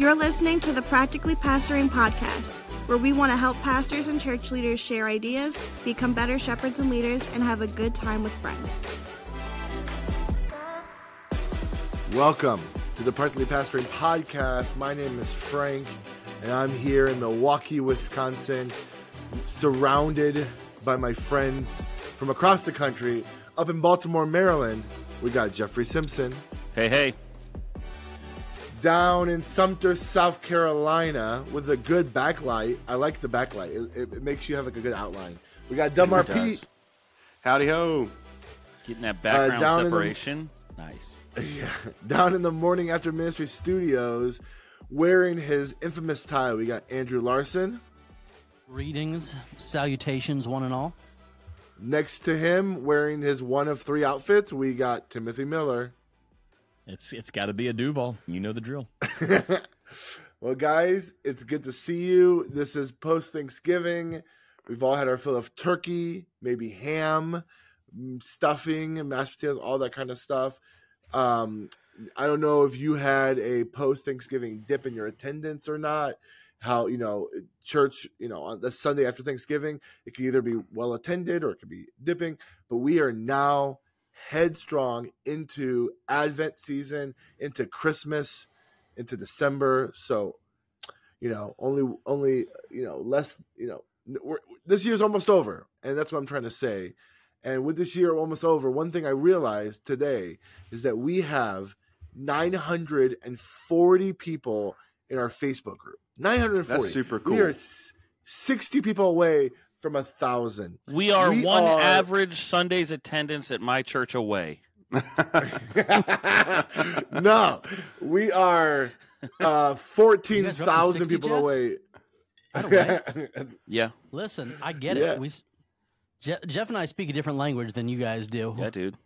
You're listening to the Practically Pastoring Podcast, where we want to help pastors and church leaders share ideas, become better shepherds and leaders, and have a good time with friends. Welcome to the Practically Pastoring Podcast. My name is Frank, and I'm here in Milwaukee, Wisconsin, surrounded by my friends from across the country. Up in Baltimore, Maryland, we got Jeffrey Simpson. Hey, hey. Down in Sumter, South Carolina, with a good backlight. I like the backlight. It, it, it makes you have like a good outline. We got Delmar It does. Pete. Howdy ho. Getting that uh, background down in the- separation. Nice. Yeah, down in the Morning After Ministry studios, wearing his infamous tie. We got Andrew Larson. Greetings, salutations, one and all. Next to him, wearing his one of three outfits, we got Timothy Miller. It's it's got to be a Duval. You know the drill. Well, guys, it's good to see you. This is post Thanksgiving. We've all had our fill of turkey, maybe ham, mm, stuffing, mashed potatoes, all that kind of stuff. Um, I don't know if you had a post Thanksgiving dip in your attendance or not. How you know church, you know, on the Sunday after Thanksgiving, it could either be well attended or it could be dipping. But we are now headstrong into Advent season, into Christmas, into December. So, you know, only only you know less. You know, we're, this year's almost over, and that's what I'm trying to say. And with this year almost over, one thing I realized today is that we have 940 people in our Facebook group. 940. That's super cool. We are 60 people away from a thousand. We are We one are- average Sunday's attendance at my church away. no, we are uh, fourteen You guys are up to thousand 60, people Jeff? away. By the way, That's- Yeah. listen, I get Yeah. it. We, Je- Jeff and I speak a different language than you guys do. Yeah, dude.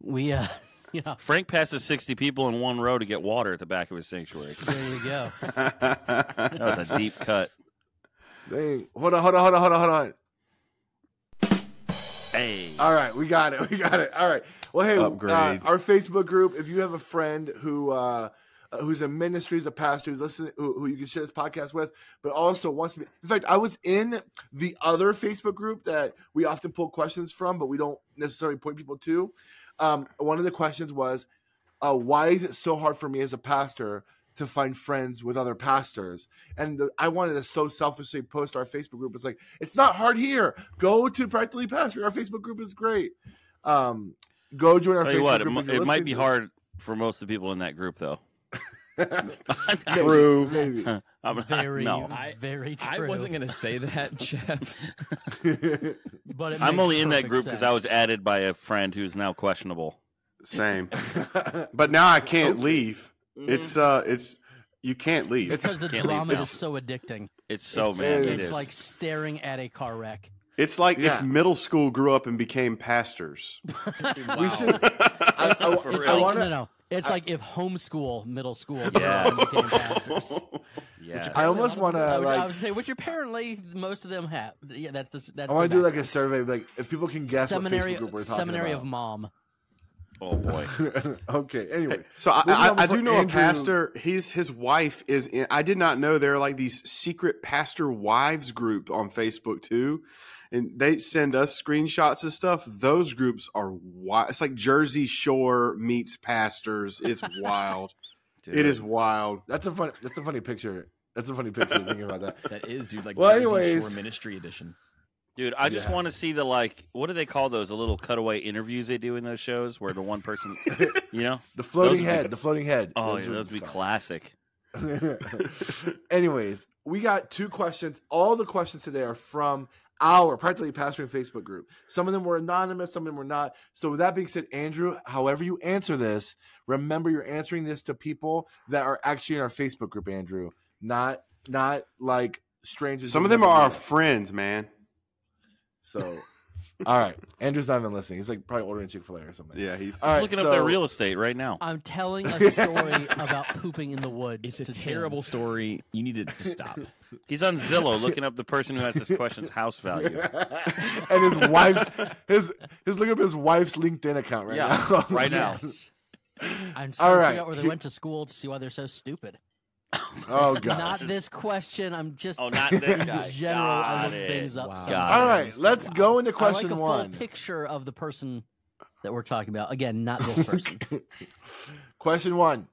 We, uh, you know, Frank passes 60 people in one row to get water at the back of his sanctuary. there you go. That was a deep cut. Dang. Hold on, hold on, hold on, hold on, hold on. Hey. All right, we got it. We got it. All right. Well, hey. Uh, our Facebook group. If you have a friend who uh, uh, who's in ministry, who's a pastor, who's listening, who, who you can share this podcast with, but also wants to be. In fact, I was in the other Facebook group that we often pull questions from, but we don't necessarily point people to. Um, one of the questions was, uh, "Why is it so hard for me as a pastor?" To find friends with other pastors, and the, I wanted to so selfishly post our Facebook group. It's like it's not hard here. Go to Practically Pastor. Our Facebook group is great. Um, go join our Tell Facebook what, group. mi- it might be hard for most of the people in that group, though. True. Maybe. I'm, Very, no. very true. I wasn't gonna say that, Jeff. but it I'm only in that group because I was added by a friend who's now questionable. Same. But now I can't leave. Mm-hmm. It's uh it's you can't leave. It's- because the Can't drama now. is so addicting. It's so it's, man. it It it's like staring at a car wreck. It's like Yeah. if middle school grew up and became pastors. we should. I, I, For It's I like want no, to. no. It's like if homeschool middle school Yeah. became pastors. yeah. I almost want I to would, I like. would say, which apparently most of them have. Yeah, that's the that's. I want to do like a survey, like if people can guess seminary what Facebook group we're talking seminary about. of mom. Oh boy. okay. Anyway, So I, I, I do know Andrew- a pastor. He's his wife is. In, I did not know there are like these secret pastor wives group on Facebook too, and they send us screenshots of stuff. Those groups are wild. It's like Jersey Shore meets pastors. It's wild. Dude. it is wild. that's a funny. That's a funny picture. That's a funny picture. thinking about that. That is, dude. Like Well, Jersey anyways. Shore Ministry Edition. Dude, I just Yeah. want to see the like. What do they call those? The little cutaway interviews they do in those shows, where the one person, you know, The floating Those would be- head. The floating head. oh, Those yeah, those would be called. classic. Anyways, we got two questions. All the questions today are from our practically pastoring Facebook group. Some of them were anonymous, some of them were not. So with that being said, Andrew, however you answer this, remember you're answering this to people that are actually in our Facebook group, Andrew. Not not like strangers. Some of them are our friends, man. So all right. Andrew's not even listening. He's like probably ordering Chick-fil-A or something. Yeah, he's All right, Looking so- up their real estate right now. I'm telling a story about pooping in the woods. It's a to Tim. terrible story. You need to just stop. He's on Zillow looking up the person who has this question's house value. and his wife's his his looking up his wife's LinkedIn account right Yeah, now. right now. Yes. I'm All trying to figure out where they went to school to see why they're so stupid. Oh It's gosh. Not this question. I'm just Oh, not this in guy. general. I Got look it. things up. Wow. sometimes. All right, let's go into I like question a full one. picture of the person that we're talking about. Again, not this person. Question one.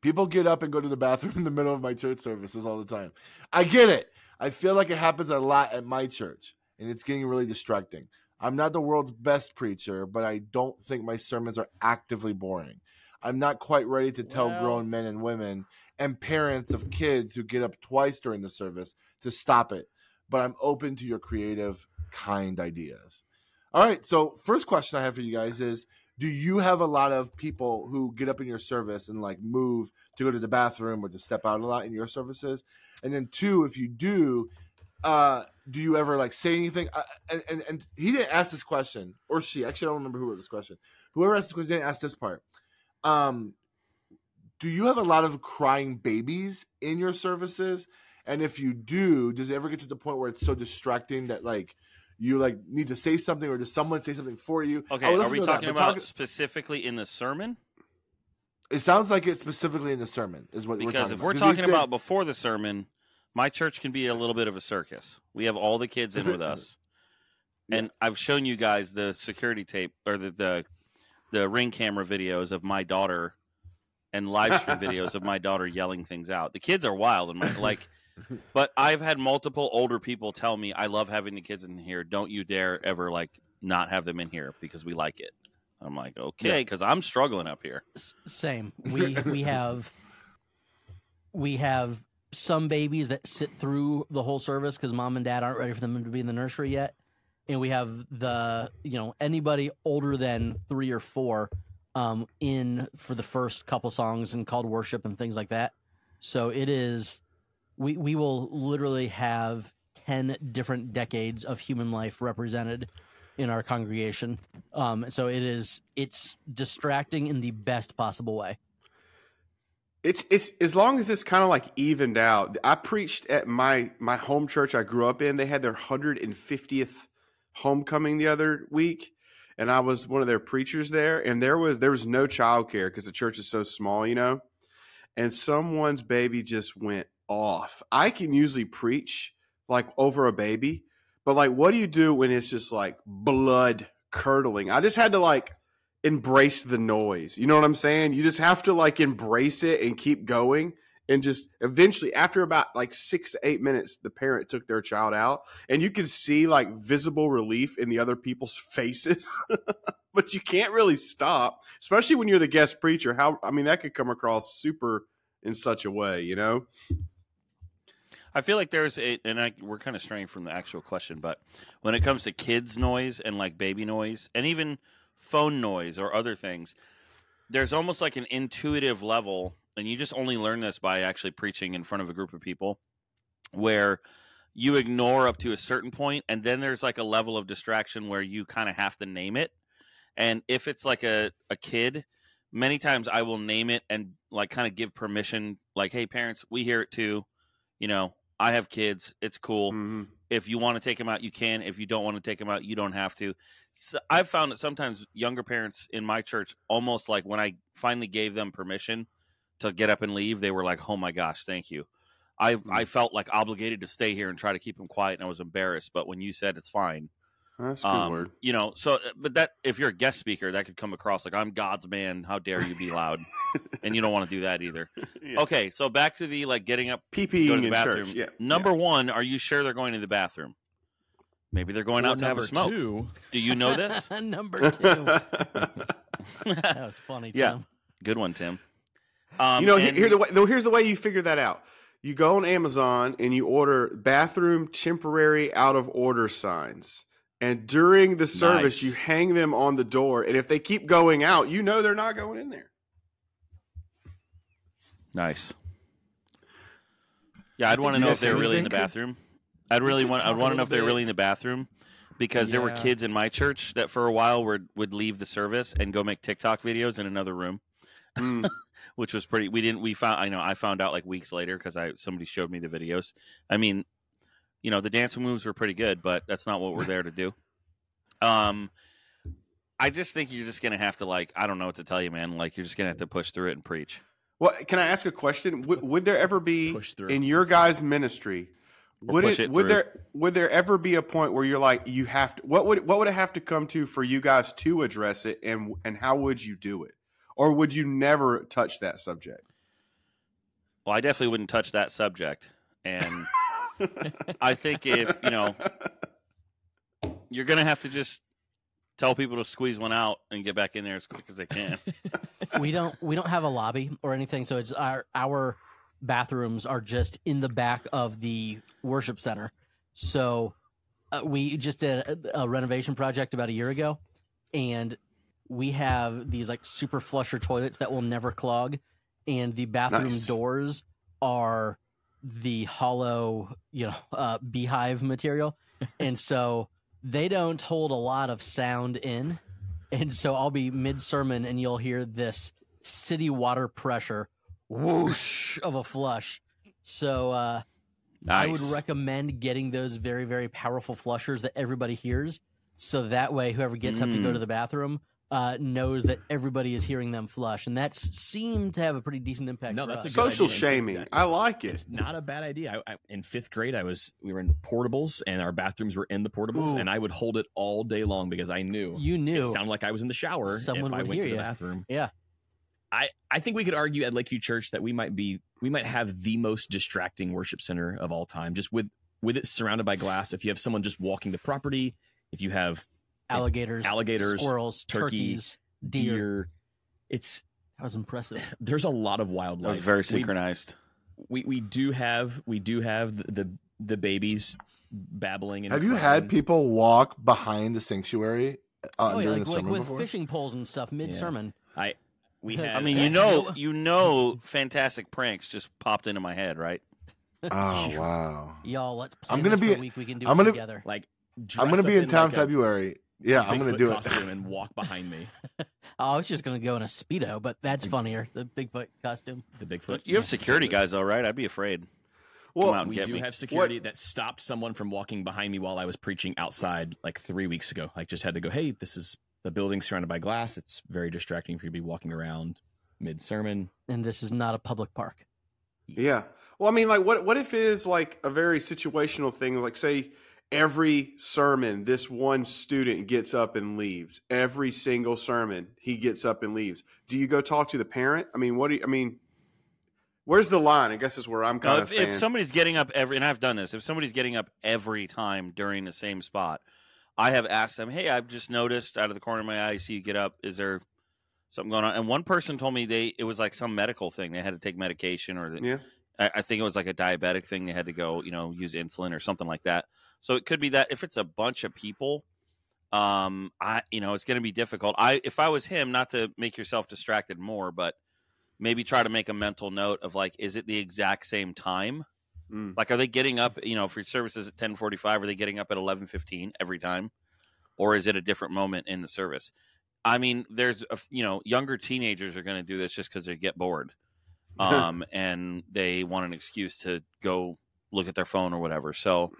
People get up and go to the bathroom in the middle of my church services all the time. I get it. I feel like it happens a lot at my church, and it's getting really distracting. I'm not the world's best preacher, but I don't think my sermons are actively boring. I'm not quite ready to tell Well- grown men and women and parents of kids who get up twice during the service to stop it, but I'm open to your creative, kind ideas. All right, so first question I have for you guys is do you have a lot of people who get up in your service and like move to go to the bathroom or to step out a lot in your services? And then two, if you do, uh, do you ever like say anything? Uh, and, and and he didn't ask this question, or she. Actually, I don't remember who wrote this question. Whoever asked this question didn't ask this part. Um, do you have a lot of crying babies in your services? And if you do, does it ever get to the point where it's so distracting that like you like need to say something, or does someone say something for you? Okay, are we talking about talk- specifically in the sermon? it sounds like it's specifically in the sermon, is what we're talking about. Because if we're talking said- about before the sermon, my church can be a little bit of a circus. We have all the kids in with us, and I've shown you guys the security tape or the the, the ring camera videos of my daughter and live stream videos of my daughter yelling things out. The kids are wild and my, like, but I've had multiple older people tell me, "I love having the kids in here. Don't you dare ever like not have them in here because we like it." I'm like, okay, because I'm struggling up here. S- Same. We we have we have some babies that sit through the whole service because mom and dad aren't ready for them to be in the nursery yet, and we have the you know anybody older than three or four um, in for the first couple songs and called worship and things like that. So it is we we will literally have ten different decades of human life represented in our congregation. Um, so it is it's distracting in the best possible way. It's it's as long as it's kind of like evened out. I preached at my my home church I grew up in. They had their 150th homecoming the other week, and I was one of their preachers there. And there was there was no childcare because the church is so small, you know. And someone's baby just went off. I can usually preach like over a baby, but like, what do you do when it's just like blood curdling? I just had to like embrace the noise. You know what I'm saying? You just have to like embrace it and keep going. And just eventually, after about like six to eight minutes, the parent took their child out, and you could see like visible relief in the other people's faces. but you can't really stop, especially when you're the guest preacher. How I mean, that could come across super in such a way, you know? I feel like there's a, and I, we're kind of straying from the actual question, but when it comes to kids noise and like baby noise and even phone noise or other things, there's almost like an intuitive level, and you just only learn this by actually preaching in front of a group of people, where you ignore up to a certain point, and then there's like a level of distraction where you kind of have to name it. And if it's like a, a kid, many times I will name it and like kind of give permission, like, hey, parents, we hear it too. You know, I have kids. It's cool. Mhm. If you want to take them out, you can. If you don't want to take them out, you don't have to. So I've found that sometimes younger parents in my church, almost like when I finally gave them permission to get up and leave, they were like, "Oh my gosh, thank you." I I felt like obligated to stay here and try to keep them quiet, and I was embarrassed. But when you said it's fine, That's a good um, word. you know, so but that if you're a guest speaker, that could come across like I'm God's man. How dare you be loud? and you don't want to do that either. Yeah. Okay, so back to the like getting up go to PPing the bathroom. church. Yeah. Number one, are you sure they're going to the bathroom? Maybe they're going Or out to have a smoke. Two, Do you know this? Number two. that was funny. Yeah. Tim. Good one, Tim. Um, you know, and- here the way, though, here's the way you figure that out. You go on Amazon and you order bathroom temporary out of order signs. And during the service, Nice. you hang them on the door. And if they keep going out, you know they're not going in there. nice. Yeah, I'd want to know if they're really in the anything? bathroom. I'd really want. I'd want to know if they're really in the bathroom because there were kids in my church that for a while would would leave the service and go make TikTok videos in another room. Mm. which was pretty. We didn't. We found. I know. I found out like weeks later because I somebody showed me the videos. I mean, you know, the dance moves were pretty good, but that's not what we're there to do. Um, I just think you're just gonna have to like. I don't know what to tell you, man. Like you're just gonna have to push through it and preach. What can I ask a question? Would, would there ever be Push through. in your guys' ministry? Would it, it would there would there ever be a point where you're like you have to what would what would it have to come to for you guys to address it and and how would you do it or would you never touch that subject? Well, I definitely wouldn't touch that subject. And I think if, you know, you're going to have to just tell people to squeeze one out and get back in there as quick as they can. we don't we don't have a lobby or anything, so it's our our bathrooms are just in the back of the worship center. So uh, we just did a, a renovation project about a year ago, and we have these like super flusher toilets that will never clog, and the bathroom Nice. doors are the hollow, you know, uh, beehive material, and so they don't hold a lot of sound in, and so I'll be mid sermon and you'll hear this city water pressure whoosh of a flush. So uh, Nice. I would recommend getting those very very powerful flushers that everybody hears, so that way whoever gets up to go Mm. to the bathroom uh, knows that everybody is hearing them flush, and that seemed to have a pretty decent impact. No, for that's a us. good Social idea. shaming. That's- I like it. It's not a bad idea. I, I, in fifth grade, I was we were in portables, and our bathrooms were in the portables, Ooh. and I would hold it all day long because I knew you knew. it sounded like I was in the shower Someone if I went hear to the ya. bathroom. Yeah. I, I think we could argue at Lakeview Church that we might be we might have the most distracting worship center of all time, just with with it surrounded by glass. If you have someone just walking the property, if you have alligators, alligators, squirrels, turkey, turkeys, deer. deer, it's That was impressive. there's a lot of that wildlife. was very synchronized. we we do have we do have the the, the babies babbling and Have you had people walk behind the sanctuary uh, oh yeah, during like, the like sermon with before? fishing poles and stuff mid sermon. I we I had I mean, you know, you know, fantastic pranks just popped into my head, right? Oh wow! Y'all, let's plan I'm gonna this be- for a week. We can do I'm it gonna- together. like I'm gonna be up in town like a February. Yeah, I'm gonna Bigfoot do it. costume and walk behind me. Oh, I was just gonna go in a speedo, but that's mm. funnier. The Bigfoot costume. The Bigfoot. You have Yeah, security guys, though, right? I'd be afraid. Well, Come out and We do me. have security that stopped someone from walking behind me while I was preaching outside like three weeks ago. Like just had to go, hey, this is a building surrounded by glass. It's very distracting for you to be walking around mid sermon. And this is not a public park. Yeah. Well, I mean, like, what what if it is like a very situational thing? Like, say every sermon, this one student gets up and leaves. Every single sermon, he gets up and leaves. Do you go talk to the parent? I mean, what do you? I mean, where's the line? I guess is where I'm No, kind of if, saying. if somebody's getting up every, and I've done this, if somebody's getting up every time during the same spot, I have asked them, "Hey, I've just noticed out of the corner of my eye, I see you get up. Is there something going on?" And one person told me they it was like some medical thing. They had to take medication, or they, yeah. I, I think it was like a diabetic thing. They had to go, you know, use insulin or something like that. So it could be that if it's a bunch of people, um, I you know it's going to be difficult. I if I was him, not to make yourself distracted more, but maybe try to make a mental note of like, is it the exact same time? Mm. Like, are they getting up? You know, for services at ten forty five, are they getting up at eleven fifteen every time, or is it a different moment in the service? I mean, there's a, you know, younger teenagers are going to do this just because they get bored, um, and they want an excuse to go look at their phone or whatever. So,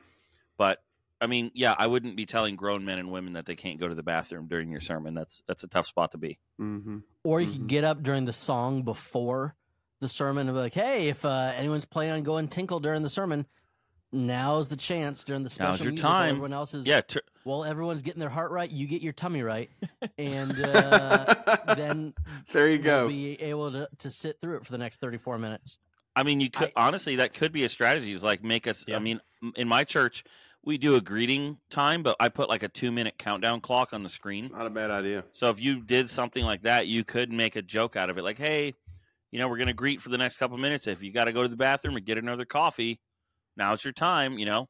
but I mean, yeah, I wouldn't be telling grown men and women that they can't go to the bathroom during your sermon. That's that's a tough spot to be. hmm Or you Mhm. could get up during the song before the sermon and be like, "Hey, if uh, anyone's planning on going tinkle during the sermon, now's the chance during the special Now's your music time. Everyone else is Yeah, tr- Well, everyone's getting their heart right. You get your tummy right, and uh, then there you go. be able to, to sit through it for the next thirty-four minutes. I mean, you could I- honestly that could be a strategy. Is like make us. Yeah. I mean, in my church, we do a greeting time, but I put like a two minute countdown clock on the screen. It's not a bad idea. So if you did something like that, you could make a joke out of it, like, "Hey, you know, we're gonna greet for the next couple minutes. If you got to go to the bathroom or get another coffee, now it's your time." You know,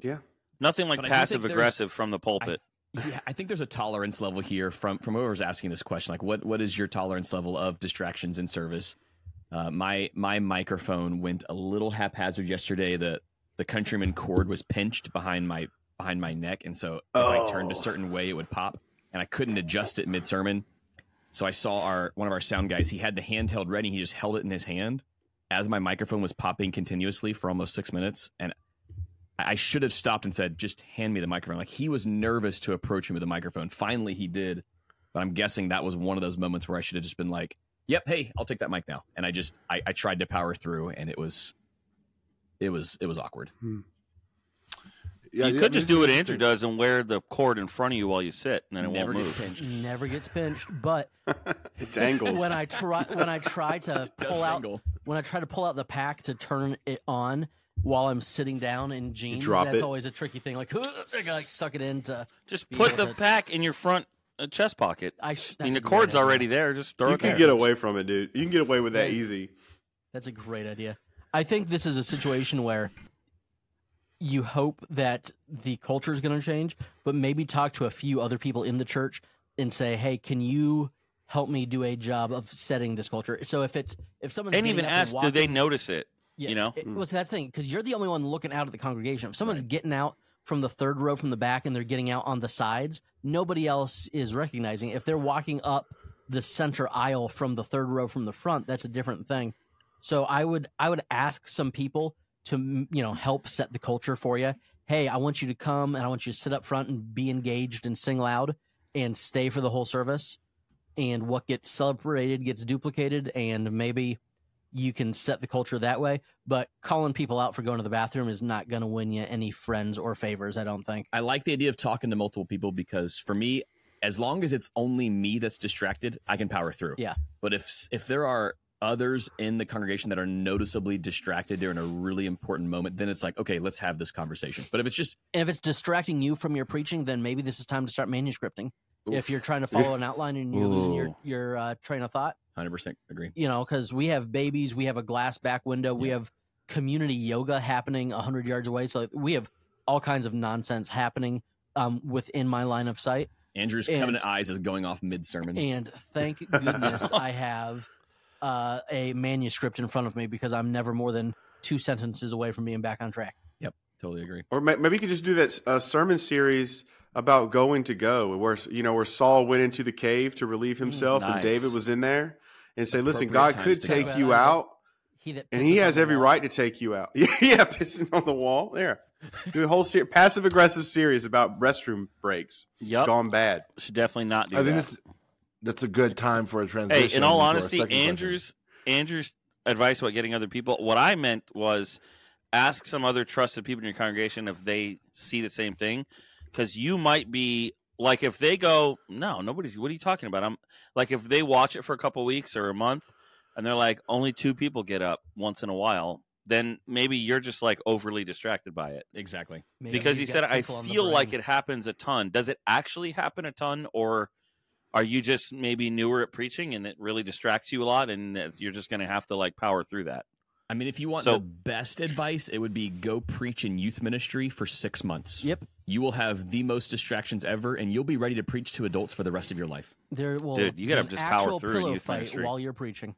Yeah. nothing like But I do think passive aggressive from the pulpit. Yeah, I think there's a tolerance level here from from whoever's asking this question. Like, what what is your tolerance level of distractions in service? Uh, my my microphone went a little haphazard yesterday. The the countryman cord was pinched behind my behind my neck, and so if I turned a Oh. certain way, it would pop, and I couldn't adjust it mid sermon. So I saw our one of our sound guys. He had the handheld ready. He just held it in his hand as my microphone was popping continuously for almost six minutes, and I should have stopped and said, "Just hand me the microphone." Like he was nervous to approach me with the microphone. Finally, he did, but I'm guessing that was one of those moments where I should have just been like, "Yep, hey, I'll take that mic now." And I just I, I tried to power through, and it was it was it was awkward. Hmm. Yeah, you yeah, could just do what Andrew does and wear the cord in front of you while you sit, and then it Never won't get move. pinched. Never gets pinched, but It dangles. when I try when I try to pull out Angle. when I try to pull out the pack to turn it on while I'm sitting down in jeans, drop that's it. always a tricky thing. Like I gotta like suck it into. Just put the to- pack in your front uh, chest pocket. I, sh- I mean, the cord's idea. already there. Just throw you it can there. get away from it, dude. You can get away with that Yes. easy. That's a great idea. I think this is a situation where you hope that the culture is going to change, but maybe talk to a few other people in the church and say, "Hey, can you help me do a job of setting this culture?" So if it's if someone And even and ask, do they notice it? Yeah, you know? it, well, so that's the thing because you're the only one looking out at the congregation. If someone's getting out from the third row from the back and they're getting out on the sides, nobody else is recognizing. If they're walking up the center aisle from the third row from the front, that's a different thing. So I would I would ask some people to you know help set the culture for you. Hey, I want you to come and I want you to sit up front and be engaged and sing loud and stay for the whole service. And what gets celebrated gets duplicated, and maybe you can set the culture that way. But calling people out for going to the bathroom is not going to win you any friends or favors. I don't think. I like the idea of talking to multiple people because for me, as long as it's only me that's distracted, I can power through. Yeah. But if if there are others in the congregation that are noticeably distracted during a really important moment, then it's like, okay, let's have this conversation. But if it's just And if it's distracting you from your preaching, then maybe this is time to start manuscripting. If you're trying to follow an outline and you're losing your your uh, train of thought, 100% agree. you know, because we have babies, we have a glass back window, we have community yoga happening hundred yards away, so we have all kinds of nonsense happening um, within my line of sight. Andrew's And- covenant eyes is going off mid sermon. And thank goodness I have uh, a manuscript in front of me because I'm never more than two sentences away from being back on track. Yep, totally agree. Or maybe you could just do that uh, sermon series about going to go, where you know where Saul went into the cave to relieve himself, nice. and David was in there, and say, "Listen, God could take go. you out, He that and He has every wall. right to take you out." Yeah, yeah, pissing on the wall. There, do a whole ser- passive aggressive series about restroom breaks Yep. gone bad. Should definitely not do I that. that's that's a good time for a transition. Hey, in all honesty, second question. Andrew's Andrew's advice about getting other people. What I meant was ask some other trusted people in your congregation if they see the same thing, because you might be like if they go, no, nobody's. What are you talking about? I'm like if they watch it for a couple weeks or a month, and they're like only two people get up once in a while. Then maybe you're just like overly distracted by it Exactly. Maybe because he said I tickle on the feel like it happens a ton. Does it actually happen a ton, or are you just maybe newer at preaching and it really distracts you a lot, and you're just going to have to like power through that? I mean, if you want So- the best advice, it would be go preach in youth ministry for six months. Yep. You will have the most distractions ever, and you'll be ready to preach to adults for the rest of your life. There will Dude, you gotta just power through in pillow youth fight ministry. while you're preaching.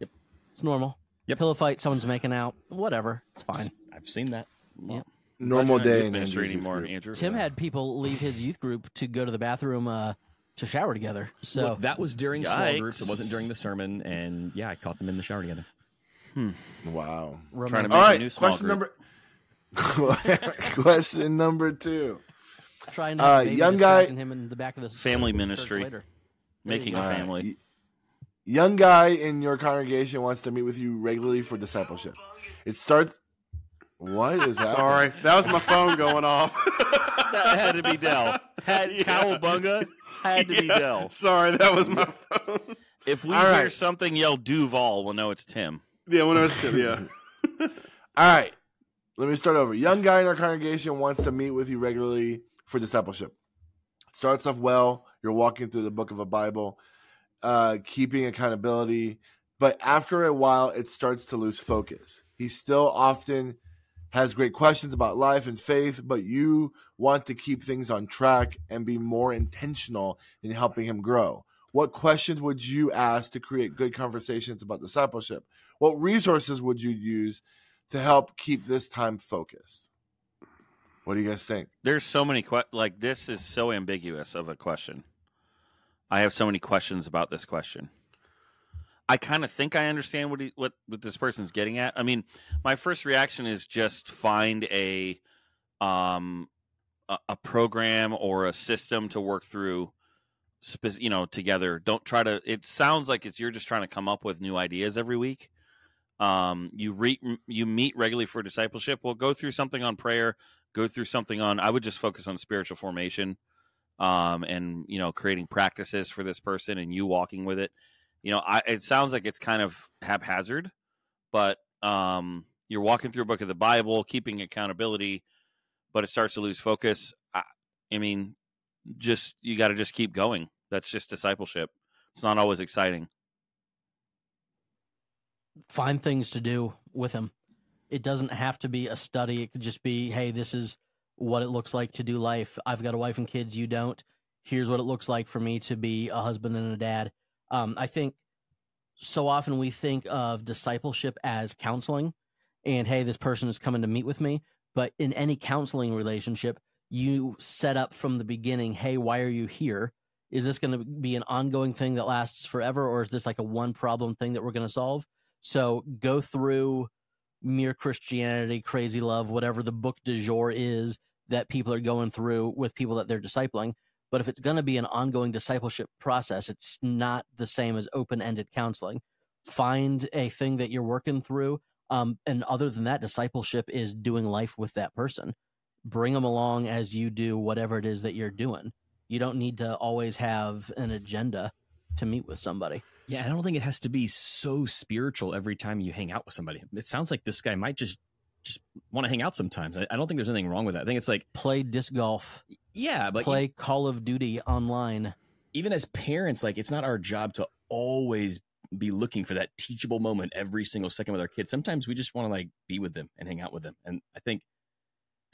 Yep. It's normal. Yep. Pillow fight, someone's making out, whatever. It's fine. I've seen that. Yep, normal Glad you're not day in in ministry anymore. Andrew. Tim had people leave his youth group to go to the bathroom uh, to shower together. So Look, that was during small groups. It wasn't during the sermon, and yeah, I caught them in the shower together. Wow. trying to remember, make All a new small Question group. number. question number two. trying to uh, young guy- distracting him in the back of the Family ministry. making a you family. Y- Young guy in your congregation wants to meet with you regularly for discipleship. It starts. What is that? Sorry, that was my phone going off. that had to be Dell. Had Cowabunga had to be Dell. Sorry, that was my phone. If we All hear right. something yell Duval, we'll know it's Tim. Yeah, when I was Tim, yeah. All right. Let me start over. Young guy in our congregation wants to meet with you regularly for discipleship. Starts off well. You're walking through the book of a Bible, uh, keeping accountability. But after a while, it starts to lose focus. He still often has great questions about life and faith, but you want to keep things on track and be more intentional in helping him grow. What questions would you ask to create good conversations about discipleship? What resources would you use to help keep this time focused? What do you guys think? There's so many que- like this is so ambiguous of a question. I have so many questions about this question. I kind of think I understand what he, what what this person's getting at. I mean, my first reaction is just find a um a, a program or a system to work through spe- you know together. Don't try to. It sounds like it's you're just trying to come up with new ideas every week. Um, you re- you meet regularly for discipleship. Well, go through something on prayer. Go through something on. I would just focus on spiritual formation, um, and you know creating practices for this person and you walking with it. You know, I, it sounds like it's kind of haphazard, but um, you're walking through a book of the Bible, keeping accountability, but it starts to lose focus. I, I mean, just you got to just keep going. That's just discipleship. It's not always exciting. Find things to do with him. It doesn't have to be a study. It could just be, hey, this is what it looks like to do life. I've got a wife and kids. You don't. Here's what it looks like for me to be a husband and a dad. Um, I think so often we think of discipleship as counseling, and hey, this person is coming to meet with me. But in any counseling relationship, you set up from the beginning, hey, why are you here? Is this going to be an ongoing thing that lasts forever, or is this like a one problem thing that we're going to solve? So go through mere Christianity, crazy love, whatever the book du jour is that people are going through with people that they're discipling. But if it's going to be an ongoing discipleship process, it's not the same as open ended counseling. Find a thing that you're working through. Um, and other than that, discipleship is doing life with that person. Bring them along as you do whatever it is that you're doing. You don't need to always have an agenda to meet with somebody. Yeah, I don't think it has to be so spiritual every time you hang out with somebody. It sounds like this guy might just just want to hang out sometimes. I, I don't think there's anything wrong with that. I think it's like Play disc golf, yeah, but play Call of Duty online. even as parents, like it's not our job to always be looking for that teachable moment every single second with our kids. Sometimes we just want to like be with them and hang out with them. And I think,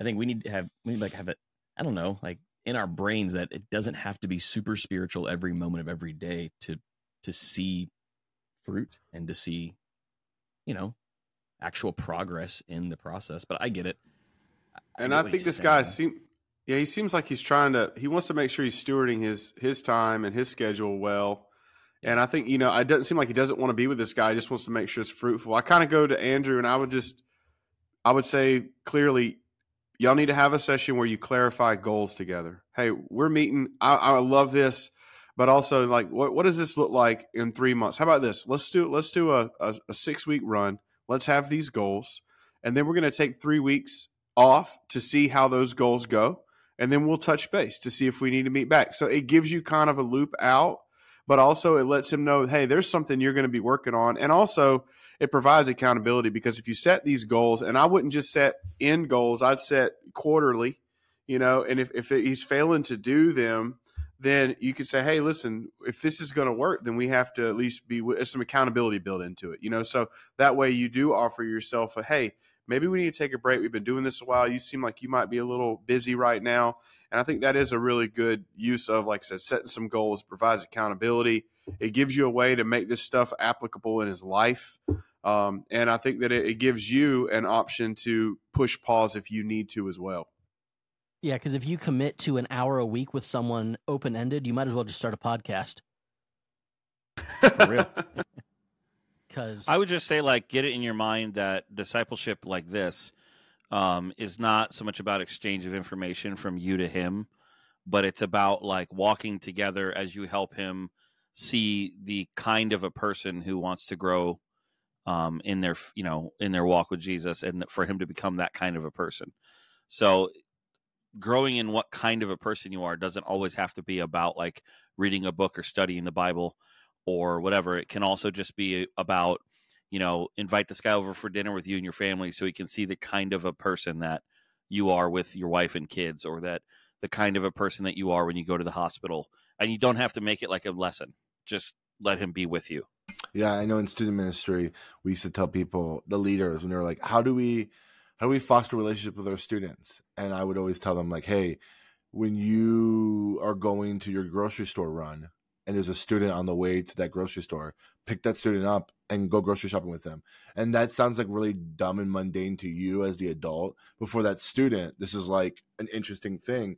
I think we need to have we need to like have it. I don't know, like in our brains that it doesn't have to be super spiritual every moment of every day to to see fruit and to see, you know, actual progress in the process. But I get it. And get I think he's this guy saying. Yeah, he seems like he's trying to he wants to make sure he's stewarding his his time and his schedule well. And I think, you know, it doesn't seem like he doesn't want to be with this guy. He just wants to make sure it's fruitful. I kind of go to Andrew and I would just I would say clearly y'all need to have a session where you clarify goals together. Hey, we're meeting. I, I love this, but also like, what, what does this look like in three months? How about this? Let's do let's do a, a, a six week run. Let's have these goals, and then we're going to take three weeks off to see how those goals go, and then we'll touch base to see if we need to meet back. So it gives you kind of a loop out, but also it lets him know, hey, there's something you're going to be working on, and also it provides accountability because if you set these goals, and I wouldn't just set end goals, I'd set quarterly, you know, and if, if he's failing to do them, then you could say, hey, listen, if this is going to work, then we have to at least be some accountability built into it, you know, so that way you do offer yourself a, hey, maybe we need to take a break. We've been doing this a while. You seem like you might be a little busy right now. And I think that is a really good use of, like I said, setting some goals, provides accountability. It gives you a way to make this stuff applicable in his life. Um, and I think that it, it gives you an option to push pause if you need to as well. Yeah, because if you commit to an hour a week with someone open ended, you might as well just start a podcast. For real. Because I would just say, like, get it in your mind that discipleship like this um, is not so much about exchange of information from you to him, but it's about like walking together as you help him see the kind of a person who wants to grow um, in their, you know, in their walk with Jesus, and for him to become that kind of a person. So, growing in what kind of a person you are doesn't always have to be about like reading a book or studying the Bible or whatever. It can also just be about, you know, invite this guy over for dinner with you and your family so he can see the kind of a person that you are with your wife and kids, or that the kind of a person that you are when you go to the hospital. And you don't have to make it like a lesson, just let him be with you. Yeah, I know in student ministry, we used to tell people, the leaders, when they were like, how do we how do we foster relationship with our students? And I would always tell them like, hey, when you are going to your grocery store run and there's a student on the way to that grocery store, pick that student up and go grocery shopping with them. And that sounds like really dumb and mundane to you as the adult. But for that student, this is like an interesting thing.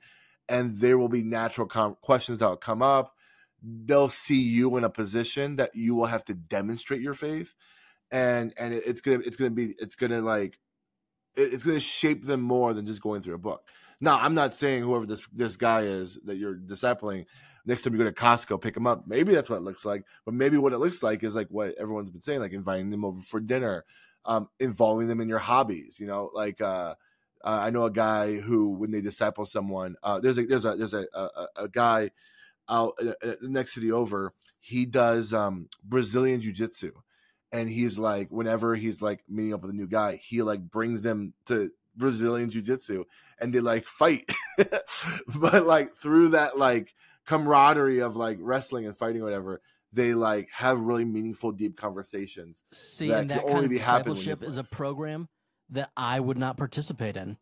And there will be natural com- questions that will come up. They'll see you in a position that you will have to demonstrate your faith. And and it- it's gonna it's gonna be it's gonna like it- it's to shape them more than just going through a book. Now, I'm not saying whoever this this guy is that you're discipling, next time you go to Costco, pick them up. Maybe that's what it looks like, but maybe what it looks like is like what everyone's been saying, like inviting them over for dinner, um, involving them in your hobbies. You know, like uh, uh, I know a guy who, when they disciple someone, uh, there's a there's a there's a a, a guy out uh, uh, the next city over. He does um, Brazilian jiu jitsu, and he's like, whenever he's like meeting up with a new guy, he like brings them to Brazilian jiu jitsu, and they like fight, but like through that like camaraderie of like wrestling and fighting or whatever. They like have really meaningful, deep conversations. See, that and can that only kind be happening when discipleship is a program that I would not participate in.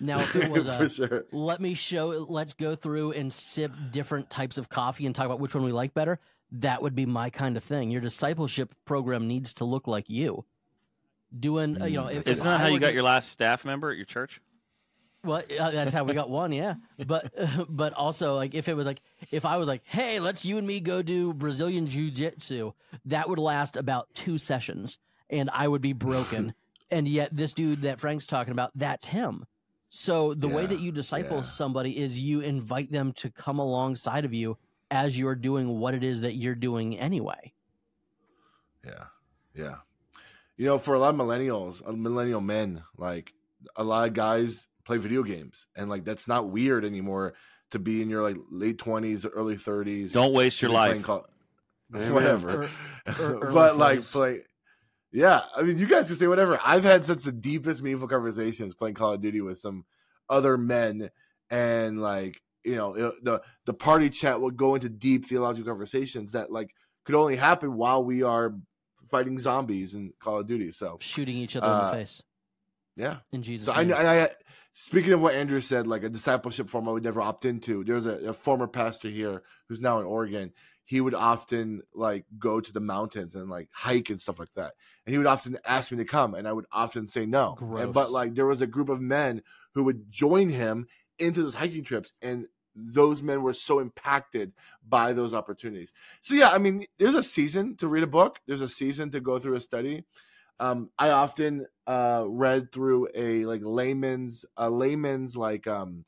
Now, if it was a sure. let me show, let's go through and sip different types of coffee and talk about which one we like better, that would be my kind of thing. Your discipleship program needs to look like you. Doing, uh, you know, if, if Isn't that I how you got to- your last staff member at your church? Well, uh, that's how we got one, yeah. But but also like if it was like if I was like, hey, let's you and me go do Brazilian jiu jitsu, that would last about two sessions, and I would be broken. and yet this dude that Frank's talking about, that's him. So the way that you disciple yeah. somebody is you invite them to come alongside of you as you're doing what it is that you're doing anyway. Yeah, yeah. You know, for a lot of millennials, uh, millennial men, like a lot of guys play video games, and like that's not weird anymore to be in your like late twenties, early thirties. Don't waste your life. whatever. Or- or early but like 40s. play. Yeah, I mean, you guys can say whatever. I've had such the deepest, meaningful conversations playing Call of Duty with some other men, and like you know, it- the the party chat would go into deep theological conversations that like could only happen while we are fighting zombies in Call of Duty. So Shooting each other in Uh, the face yeah, in Jesus' so I, name. know- and I speaking of what Andrew said, like a discipleship form I would never opt into. There's a, a former pastor here who's now in Oregon. He would often like go to the mountains and like hike and stuff like that. And he would often ask me to come, and I would often say no. And- but like there was a group of men who would join him into those hiking trips, and those men were so impacted by those opportunities. So yeah, I mean, there's a season to read a book. There's a season to go through a study. Um, I often uh, read through a like layman's a layman's like um,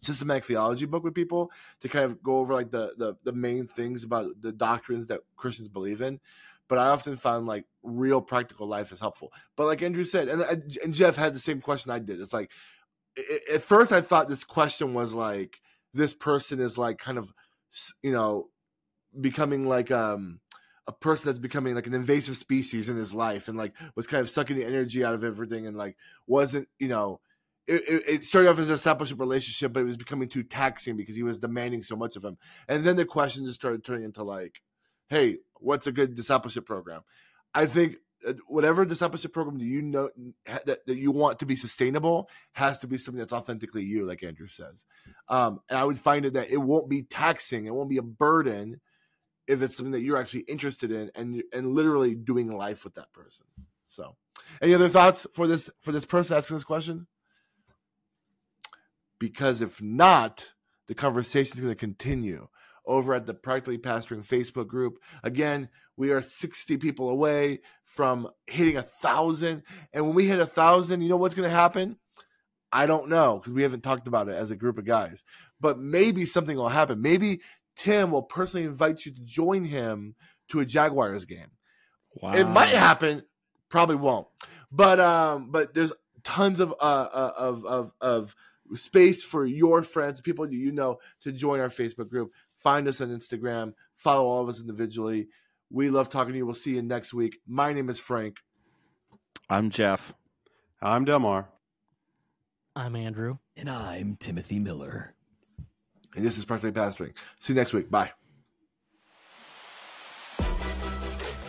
systematic theology book with people to kind of go over like the, the the main things about the doctrines that Christians believe in. But I often found like real practical life is helpful. But like Andrew said, and and Jeff had the same question I did. It's like at first I thought this question was like this person is like kind of you know becoming like um a person that's becoming like an invasive species in his life and like was kind of sucking the energy out of everything and like wasn't you know it, it, started off as a discipleship relationship but it was becoming too taxing because he was demanding so much of him. And then the question just started turning into like hey what's a good discipleship program? I think uh, whatever discipleship program do you know that, that you want to be sustainable has to be something that's authentically you like andrew says. Um, and i would find it that it won't be taxing it won't be a burden if it's something that you're actually interested in and and literally doing life with that person. So, any other thoughts for this for this person asking this question? Because if not, the conversation is going to continue over at the Practically Pastoring Facebook group. Again, we are 60 people away from hitting a thousand, and when we hit a thousand, you know what's going to happen? I don't know because we haven't talked about it as a group of guys, but maybe something will happen. Maybe Tim will personally invite you to join him to a Jaguars game. Wow. It might happen, probably won't. But um, but there's tons of uh, uh of of of space for your friends, people that you know, to join our Facebook group. Find us on Instagram. Follow all of us individually. We love talking to you. We'll see you next week. My name is Frank. I'm Jeff. I'm Delmar. I'm Andrew. And I'm Timothy Miller. And this is Practically Pastoring. See you next week. Bye.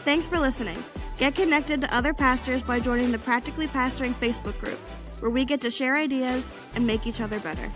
Thanks for listening. Get connected to other pastors by joining the Practically Pastoring Facebook group, where we get to share ideas and make each other better.